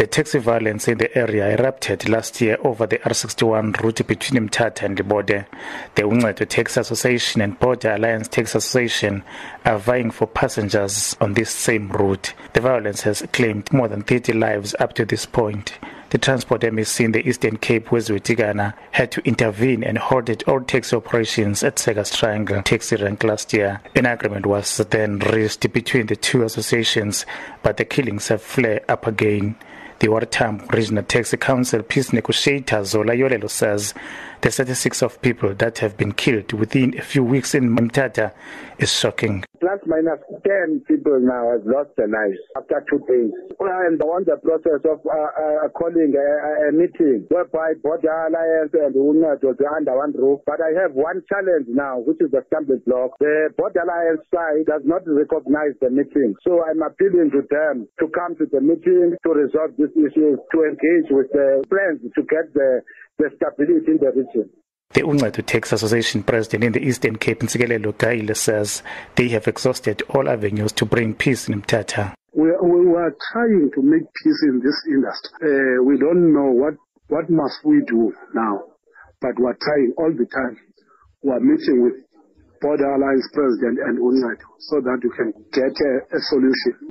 The taxi violence in the area erupted last year over the R61 route between Mthatha and Libode. The Uncedo Taxi Association and Border Alliance Taxi Association are vying for passengers on this same route. The violence has claimed more than 30 lives up to this point. The Transport MEC in the Eastern Cape, Weziwe had to intervene and halted all taxi operations at Segas Triangle taxi rank last year. An agreement was then reached between the two associations, but the killings have flared up again. The Wartam Regional Taxi Council peace negotiator Zola Yolelo says the statistics of people that have been killed within a few weeks in Mthatha is shocking. Plus minus 10 people now have lost their lives after two days. And on the process of uh, uh, calling a, a, meeting whereby Border Alliance and Uncedo will be under one roof. But I have one challenge now, which is the stumbling block. The Border Alliance side does not recognize the meeting. So I'm appealing to them to come to the meeting to resolve this issue, to engage with the friends to get the, the stability in the region. The Uncedo Taxi Association president in the Eastern Cape, Ntsikelelo Gaile, says they have exhausted all avenues to bring peace in Mthatha. We, we are trying to make peace in this industry. Uh, we don't know what, what must we do now, but we're trying all the time. We're meeting with Border Alliance President and Uncedo so that we can get a, a solution.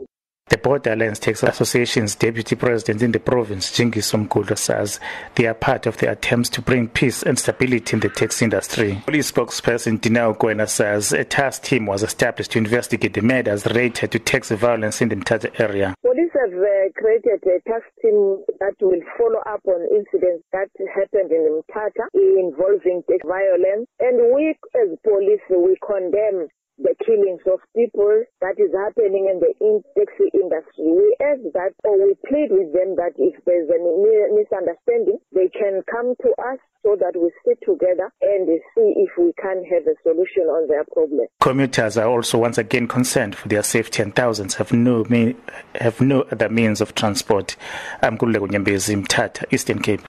The Border Alliance Taxi Association's deputy president in the province, Jingis Somgulo, says they are part of the attempts to bring peace and stability in the taxi industry. Police spokesperson Dineo Koena says a task team was established to investigate the murders related to taxi violence in the Mthatha area. Police have uh, created a task team that will follow up on incidents that happened in Mthatha involving taxi violence. And we as police, we condemn the killings of people that is happening in the in taxi industry. We ask that or we plead with them that if there's any misunderstanding, they can come to us so that we sit together and see if we can have a solution on their problem. Commuters are also once again concerned for their safety and thousands have no have no other means of transport. I'm Nkululeko Mthatha, Eastern Cape.